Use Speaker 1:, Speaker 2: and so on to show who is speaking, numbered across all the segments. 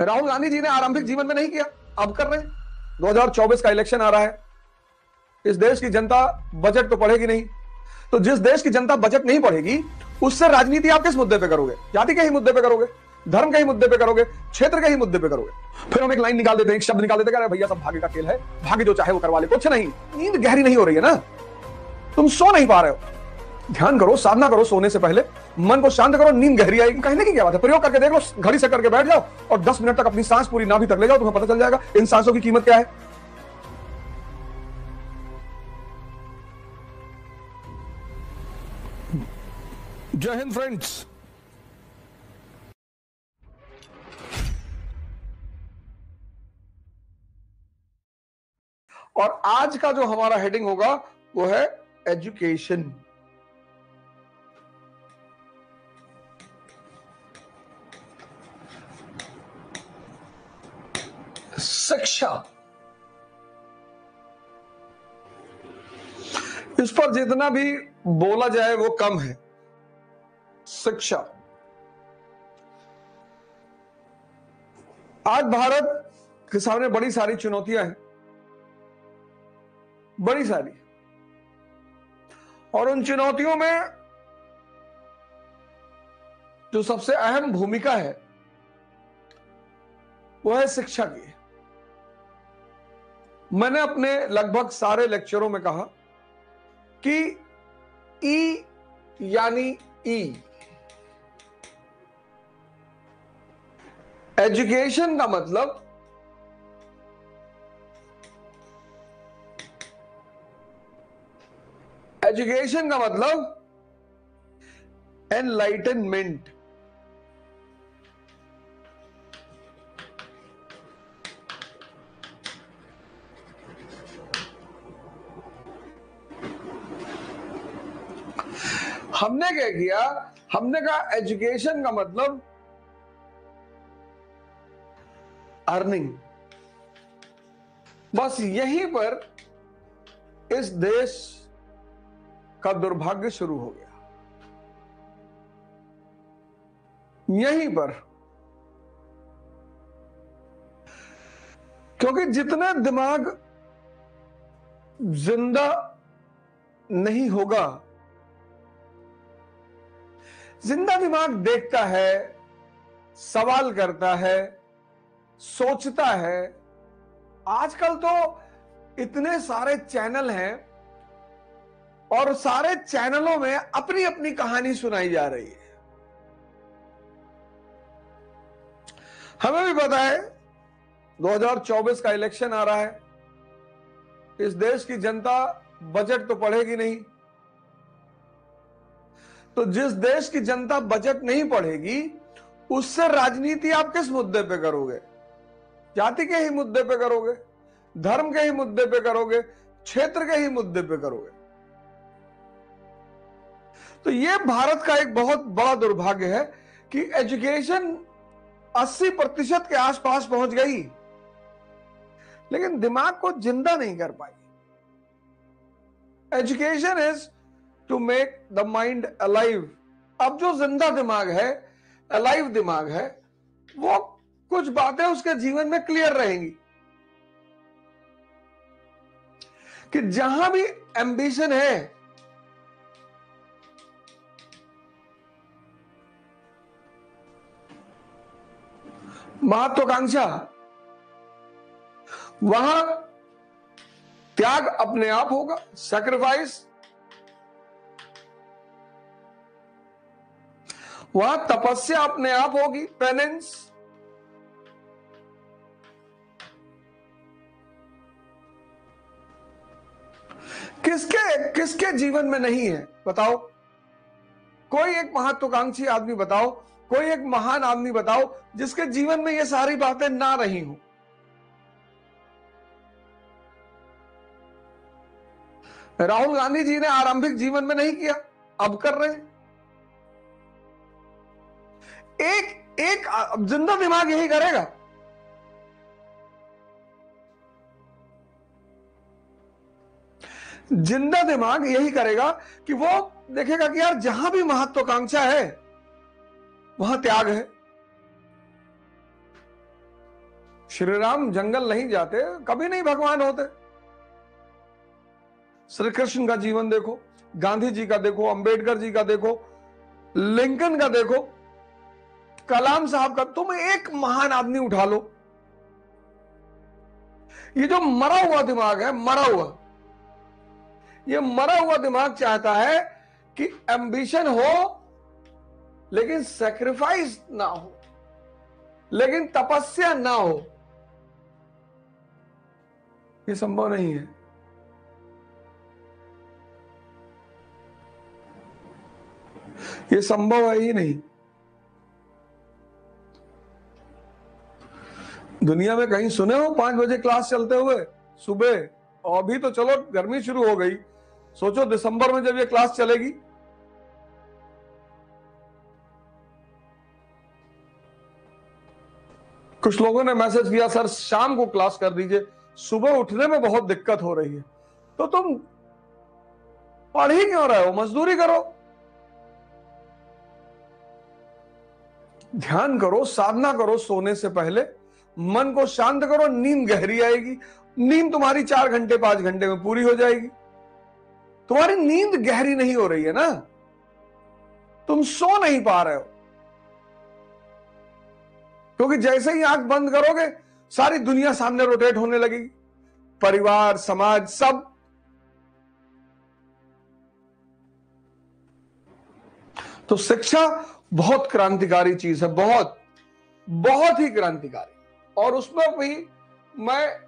Speaker 1: राहुल गांधी जी ने आरंभिक जीवन में नहीं किया, अब कर रहे हैं। 2024 का इलेक्शन आ रहा है। इस देश की जनता बजट तो पढ़ेगी नहीं। तो जिस देश की जनता बजट नहीं पढ़ेगी, उससे राजनीति आप किस मुद्दे पे करोगे? जाति के ही मुद्दे पे करोगे? धर्म के ही मुद्दे पे करोगे? क्षेत्र के ही मुद्दे पे करोगे? फिर हम एक लाइन निकाल देते हैं, एक शब्द निकाल देते हैं भैया सब भाग्य का खेल है। भाग्य जो चाहे वो करवा ले, कुछ नहीं। नींद गहरी नहीं हो रही है ना? तुम सो नहीं पा रहे हो। ध्यान करो साधना करो सोने से पहले। मन को शांत करो नींद गहरी आएगी। कहने की क्या बात है? प्रयोग करके देख लो घड़ी से करके बैठ जाओ और 10 मिनट तक अपनी सांस पूरी नाभि तक ले जाओ तुम्हें पता चल जाएगा इन सांसों की कीमत क्या है? जय हिंद फ्रेंड्स। और आज का जो हमारा हेडिंग होगा वो है एजुकेशन शिक्षा। इस पर जितना भी बोला जाए वो कम है। शिक्षा। आज भारत के सामने बड़ी सारी चुनौतियाँ हैं। बड़ी सारी। और उन चुनौतियों में जो सबसे अहम भूमिका है, वो है शिक्षा की। मैंने अपने लगभग सारे लेक्चरों में कहा कि ई यानी ई, एजुकेशन का मतलब एजुकेशन का मतलब एनलाइटनमेंट। हमने क्या किया? हमने कहा एजुकेशन का मतलब अर्निंग बस यहीं पर इस देश का दुर्भाग्य शुरू हो गया। यहीं पर क्योंकि जितना दिमाग ज़िंदा नहीं होगा ज़िंदा दिमाग देखता है, सवाल करता है, सोचता है। आजकल तो इतने सारे चैनल हैं और सारे चैनलों में अपनी अपनी कहानी सुनाई जा रही है। हमें भी पता है 2024 का इलेक्शन आ रहा है। इस देश की जनता बजट तो पढ़ेगी नहीं। तो जिस देश की जनता बजट नहीं पढ़ेगी, उससे राजनीति आप किस मुद्दे पे करोगे? जाति के ही मुद्दे पे करोगे? धर्म के ही मुद्दे पे करोगे? क्षेत्र के ही मुद्दे पे करोगे? तो यह भारत का एक बहुत बड़ा दुर्भाग्य है कि एजुकेशन 80 प्रतिशत के आसपास पहुँच गई, लेकिन दिमाग को ज़िंदा नहीं कर पाई। Education is to make the mind alive अब जो ज़िंदा दिमाग है अलाइव दिमाग है, वो कुछ बातें उसके जीवन में क्लियर रहेंगी। कि जहाँ भी एम्बिशन है, महत्वाकांक्षा, वहाँ त्याग अपने आप होगा सेक्रीफाइस वहाँ तपस्या अपने आप होगी पेनेंस किसके किसके जीवन में नहीं है? बताओ। कोई एक महत्वाकांक्षी आदमी बताओ, कोई एक महान आदमी बताओ, जिसके जीवन में ये सारी बातें ना रही हो। राहुल गांधी जी ने आरंभिक जीवन में नहीं किया, अब कर रहे हैं। एक एक ज़िंदा दिमाग यही करेगा। ज़िंदा दिमाग यही करेगा कि वो देखेगा कि यार, जहाँ भी महत्वाकांक्षा है, वहाँ त्याग है। श्री राम जंगल नहीं जाते, कभी नहीं भगवान होते। श्री कृष्ण का जीवन देखो, गांधी जी का देखो, अंबेडकर जी का देखो, लिंकन का देखो कलाम साहब का तुम एक महान आदमी उठा लो। ये जो मरा हुआ दिमाग है, मरा हुआ। ये मरा हुआ दिमाग चाहता है कि एम्बिशन हो, लेकिन सेक्रीफाइस ना हो, लेकिन तपस्या ना हो। ये संभव नहीं है। ये संभव है ही नहीं। दुनिया में कहीं सुने हो, पाँच बजे क्लास चलते हुए, सुबह? और अभी तो चलो, गर्मी शुरू हो गई। सोचो, दिसंबर में जब ये क्लास चलेगी। कुछ लोगों ने मैसेज किया, सर, शाम को क्लास कर दीजिए। सुबह उठने में बहुत दिक्कत हो रही है। तो तुम पढ़ ही क्यों रहे हो? मजदूरी करो। ध्यान करो, साधना करो सोने से पहले। मन को शांत करो, नींद गहरी आएगी। नींद तुम्हारी चार घंटे, पाँच घंटे में पूरी हो जाएगी। तुम्हारी नींद गहरी नहीं हो रही है ना? तुम सो नहीं पा रहे हो। क्योंकि जैसे ही आँख बंद करोगे, सारी दुनिया सामने रोटेट होने लगेगी। परिवार, समाज, सब। तो शिक्षा बहुत क्रांतिकारी चीज़ है, बहुत बहुत ही क्रांतिकारी। और उसमें भी मैं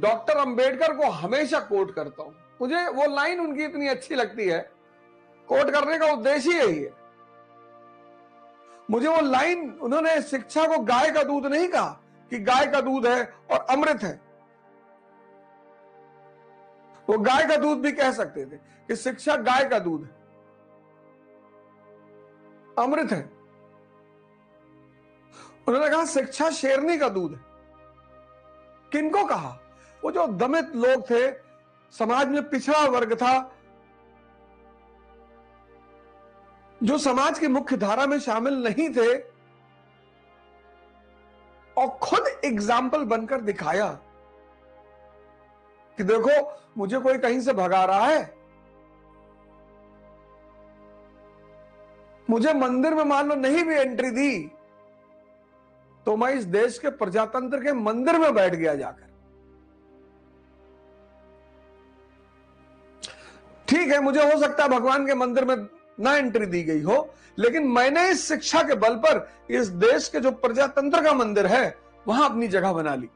Speaker 1: डॉक्टर अंबेडकर को हमेशा कोट करता हूँ। मुझे वो लाइन उनकी इतनी अच्छी लगती है। कोट करने का उद्देश्य यही है। मुझे वो लाइन उन्होंने शिक्षा को गाय का दूध नहीं कहा कि गाय का दूध है और अमृत है। वो गाय का दूध भी कह सकते थे कि शिक्षा गाय का दूध है। अमृत है। उन्होंने कहा, शिक्षा शेरनी का दूध है। किनको कहा? वो जो दमित लोग थे, समाज में पिछड़ा वर्ग था, जो समाज की मुख्य धारा में शामिल नहीं थे, और खुद एग्ज़ाम्पल बनकर दिखाया कि देखो, मुझे कोई कहीं से भगा रहा है। मुझे मंदिर में मान लो नहीं भी एंट्री दी। तो मैं इस देश के प्रजातंत्र के मंदिर में बैठ गया जाकर। ठीक है, मुझे हो सकता है भगवान के मंदिर में ना एंट्री दी गई हो, लेकिन मैंने इस शिक्षा के बल पर इस देश के जो प्रजातंत्र का मंदिर है, वहाँ अपनी जगह बना ली।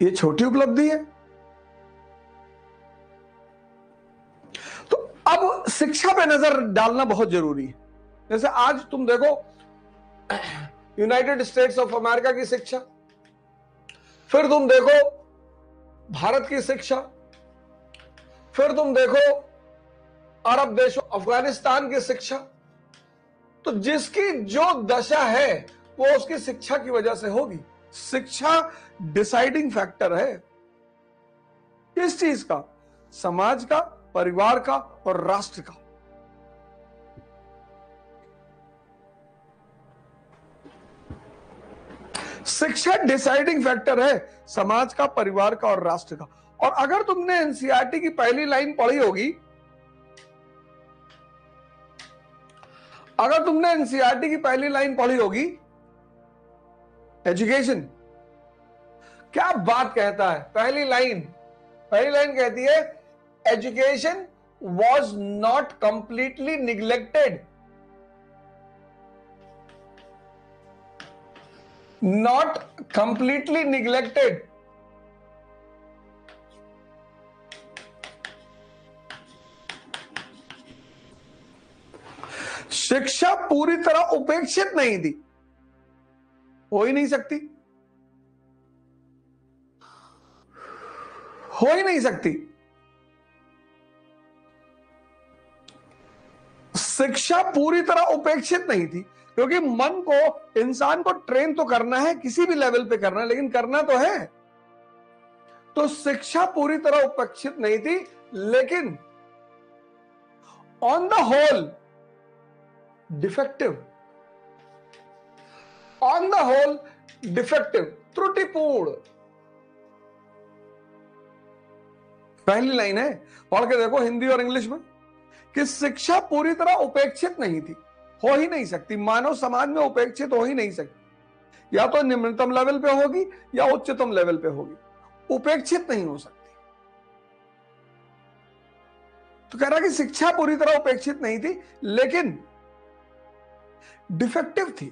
Speaker 1: ये छोटी उपलब्धि है। तो अब शिक्षा पे नज़र डालना बहुत ज़रूरी है। जैसे आज तुम देखो यूनाइटेड स्टेट्स ऑफ़ अमेरिका की शिक्षा, फिर तुम देखो, भारत की शिक्षा, फिर तुम देखो, अरब देशों, अफ़गानिस्तान की शिक्षा। तो जिसकी जो दशा है, वो उसकी शिक्षा की वजह से होगी। शिक्षा डिसाइडिंग फैक्टर है। किस चीज़ का? समाज का, परिवार का और राष्ट्र का। शिक्षा डिसाइडिंग फैक्टर है समाज का, परिवार का और राष्ट्र का। और अगर तुमने एनसीआरटी की पहली लाइन पढ़ी होगी, अगर तुमने एनसीआरटी की पहली लाइन पढ़ी होगी एजुकेशन क्या बात कहता है? पहली लाइन पहली लाइन कहती है education was not completely neglected not completely neglected. शिक्षा पूरी तरह उपेक्षित नहीं थी। हो ही नहीं सकती। हो ही नहीं सकती। शिक्षा पूरी तरह उपेक्षित नहीं थी। क्योंकि मन को, इंसान को ट्रेन तो करना है, किसी भी लेवल पे करना है, लेकिन करना तो है। तो शिक्षा पूरी तरह उपेक्षित नहीं थी, लेकिन on the whole defective on the whole defective त्रुटिपूर्ण। पहली लाइन है, पढ़ के देखो हिंदी और इंग्लिश में, कि शिक्षा पूरी तरह उपेक्षित नहीं थी। हो ही नहीं सकती। मानव समाज में उपेक्षित हो ही नहीं सकती। या तो निम्नतम लेवल पे होगी या उच्चतम लेवल पे होगी। उपेक्षित नहीं हो सकती। तो कह रहा कि शिक्षा पूरी तरह उपेक्षित नहीं थी, लेकिन डिफेक्टिव थी।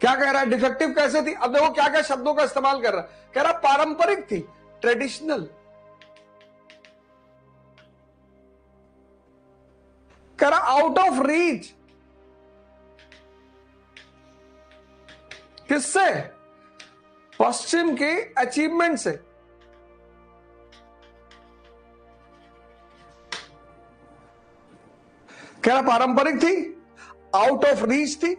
Speaker 1: क्या कह रहा है? डिफेक्टिव कैसे थी? अब देखो क्या क्या शब्दों का इस्तेमाल कर रहा है। कह रहा पारंपरिक थी, ट्रेडिशनल। कह रहा आउट ऑफ़ रीच किससे? पश्चिम के अचीवमेंट से. रहा पारंपरिक थी? आउट ऑफ़ रीच थी.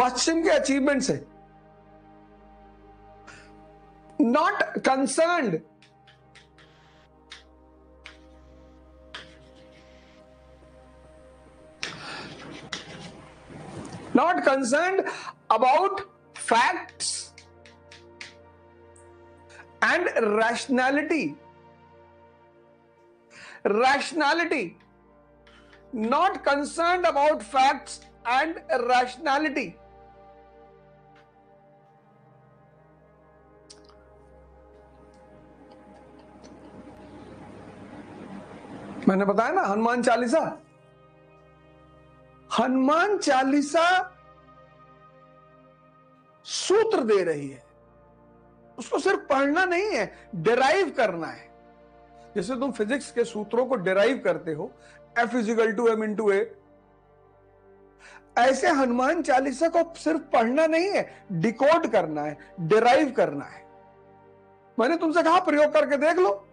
Speaker 1: पश्चिम के अचीवमेंट से. not concerned. Not concerned about facts and rationality. Rationality. Not concerned about facts and rationality. मैंने बताया ना, हनुमान चालीसा। हनुमान चालीसा सूत्र दे रही है। उसको सिर्फ़ पढ़ना नहीं है डिराइव करना है। जैसे तुम फिजिक्स के सूत्रों को डिराइव करते हो F equal to M into A ऐसे हनुमान चालीसा को सिर्फ़ पढ़ना नहीं है डिकोड करना है डिराइव करना है। मैंने तुमसे कहा, प्रयोग करके देख लो।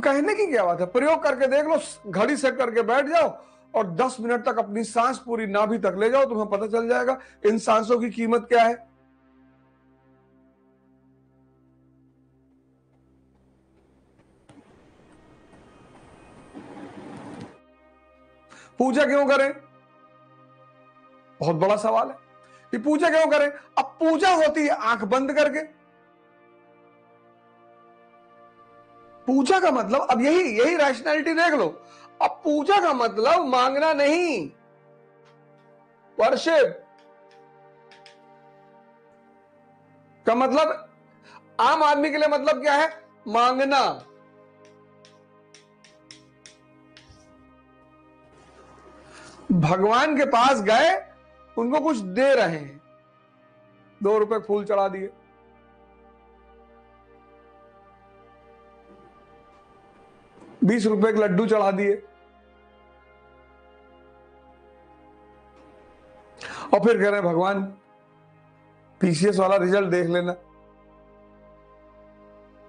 Speaker 1: कहने की क्या बात है? प्रयोग करके देख लो, घड़ी सेट करके बैठ जाओ और 10 मिनट तक अपनी सांस पूरी नाभि तक ले जाओ, तुम्हें पता चल जाएगा इन सांसों की कीमत क्या है। पूजा क्यों करें? बहुत बड़ा सवाल है। कि पूजा क्यों करें? अब पूजा होती है आँख बंद करके। पूजा का मतलब अब यही यही रैशनैलिटी देख लो। अब पूजा का मतलब मांगना नहीं। वर्शिप का मतलब आम आदमी के लिए मतलब क्या है? मांगना। भगवान के पास गए, उनको कुछ दे रहे हैं। दो रुपए फूल चढ़ा दिए। बीस रुपए के लड्डू चढ़ा दिए। और फिर कह रहे हैं, भगवान पीसीएस वाला रिज़ल्ट देख लेना।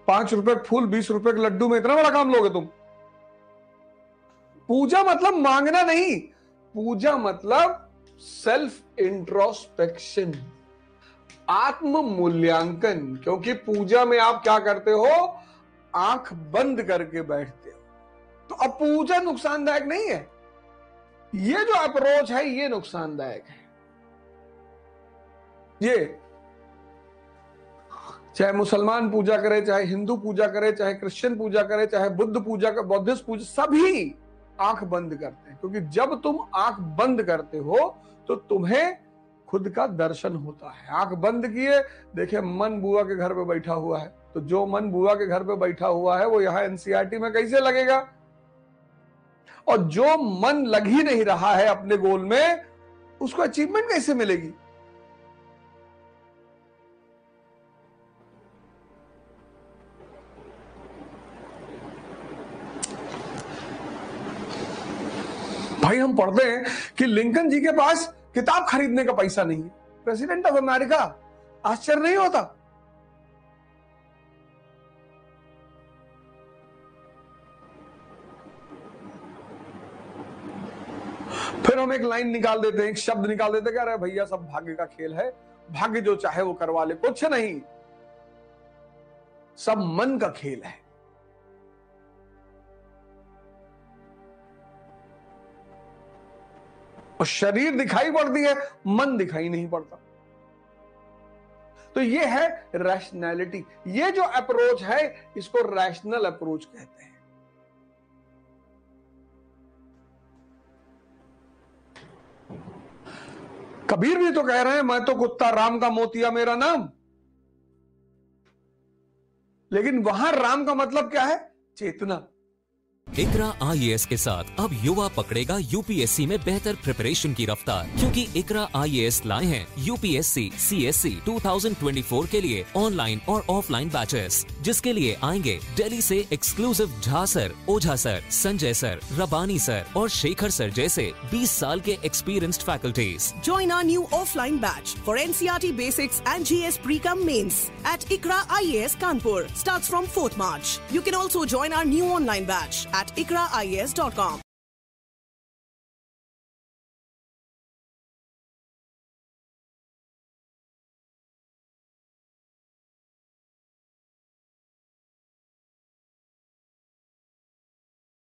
Speaker 1: पाँच रुपए फूल, बीस रुपए के लड्डू में इतना बड़ा काम लोगे तुम। पूजा मतलब मांगना नहीं। पूजा मतलब सेल्फ इंट्रोस्पेक्शन आत्म मूल्यांकन क्योंकि पूजा में आप क्या करते हो? आँख बंद करके बैठते हो। तो अब पूजा नुकसानदायक नहीं है? ये जो अप्रोच है, ये नुकसानदायक है। ये, चाहे मुसलमान पूजा करे, चाहे हिंदू पूजा करे, चाहे क्रिश्चियन पूजा करे, चाहे बुद्ध पूजा का बौद्धिस्ट पूजा, सभी आँख बंद करते हैं। क्योंकि जब तुम आँख बंद करते हो तो तुम्हें खुद का दर्शन होता है। आँख बंद किए देखे मन बुआ के घर पे बैठा हुआ है। तो जो मन बुआ के घर पे बैठा हुआ है, वो यहाँ एनसीआरटी में कैसे लगेगा? और जो मन लग ही नहीं रहा है अपने गोल में, उसको अचीवमेंट कैसे मिलेगी? भाई, हम पढ़ते हैं कि लिंकन जी के पास किताब खरीदने का पैसा नहीं है। प्रेसिडेंट ऑफ़ अमेरिका आश्चर्य नहीं होता? फिर हम एक लाइन निकाल देते हैं, एक शब्द निकाल देते कह रहे भैया, सब भाग्य का खेल है, भाग्य जो चाहे वो करवा ले, कुछ नहीं। सब मन का खेल है। और शरीर दिखाई पड़ती है, मन दिखाई नहीं पड़ता। तो ये है रैशनैलिटी ये जो अप्रोच है, इसको रैशनल अप्रोच कहते हैं। कबीर भी तो कह रहे हैं, मैं तो कुत्ता, राम का मोतिया, मेरा नाम। लेकिन वहाँ राम का मतलब क्या है? चेतना।
Speaker 2: इकरा आई के साथ अब युवा पकड़ेगा यूपीएससी में बेहतर प्रिपरेशन की रफ्तार, क्योंकि इकरा आई लाए हैं यूपीएससी सीएससी 2024 के लिए ऑनलाइन और ऑफलाइन बैचेस जिसके लिए आएँगे दिल्ली से exclusive Jha sir, Ojha sir, Sanjay sir, Rabbani sir और शेखर सर जैसे 20 साल के experienced faculties
Speaker 3: Join our new offline batch for NCRT Basics and GS Pre-Com Mains at ICRA IAS Kanpur. Starts from 4th March. You can also join our new online batch at ikraias.com.